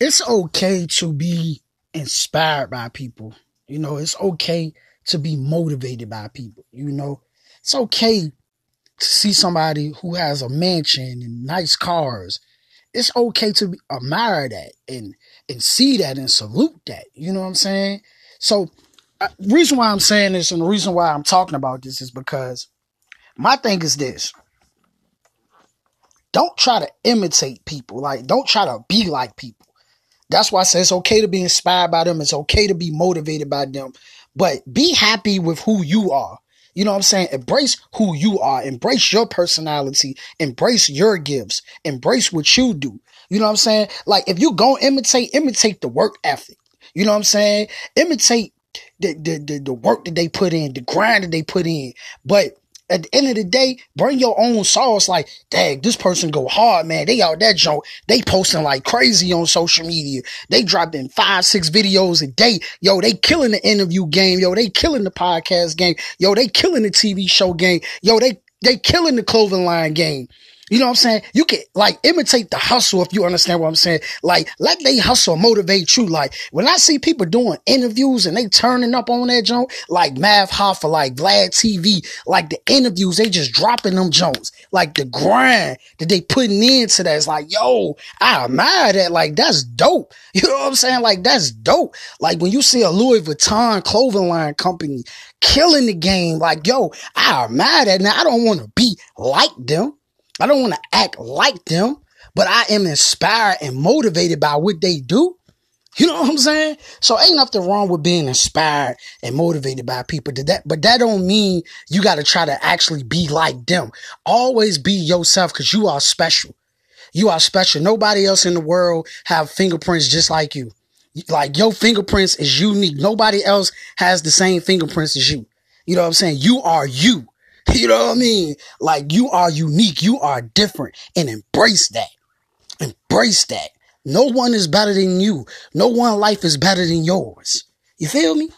it's okay to be inspired by people. You know, it's okay to be motivated by people. You know, it's okay to see somebody who has a mansion and nice cars. It's okay to admire that and and see that and salute that. You know what I'm saying? So, uh, reason why I'm saying this and the reason why I'm talking about this is because my thing is this. Don't try to imitate people. Like, don't try to be like people. That's why I say it's okay to be inspired by them. It's okay to be motivated by them, but be happy with who you are. You know what I'm saying? Embrace who you are. Embrace your personality. Embrace your gifts. Embrace what you do. You know what I'm saying? Like if you go imitate, imitate the work ethic. You know what I'm saying? Imitate the, the, the, the work that they put in, the grind that they put in. But at the end of the day, bring your own sauce. Like, dang, this person go hard, man. They out that joint. They posting like crazy on social media. They dropping five, six videos a day. Yo, they killing the interview game. Yo, they killing the podcast game. Yo, they killing the TV show game. Yo, they they killing the clothing line game. You know what I'm saying? You can like imitate the hustle if you understand what I'm saying. Like let they hustle motivate you. Like when I see people doing interviews and they turning up on that joint, like Math Hoffa, like Vlad TV, like the interviews, they just dropping them joints. Like the grind that they putting into that is like, yo, I admire that. Like that's dope. You know what I'm saying? Like that's dope. Like when you see a Louis Vuitton clothing line company killing the game, like, yo, I admire that. Now I don't want to be like them. I don't want to act like them, but I am inspired and motivated by what they do. You know what I'm saying? So ain't nothing wrong with being inspired and motivated by people. That, but that don't mean you got to try to actually be like them. Always be yourself because you are special. You are special. Nobody else in the world have fingerprints just like you. Like your fingerprints is unique. Nobody else has the same fingerprints as you. You know what I'm saying? You are you. You know what I mean? Like you are unique, you are different, and embrace that. Embrace that. No one is better than you. No one life is better than yours. You feel me?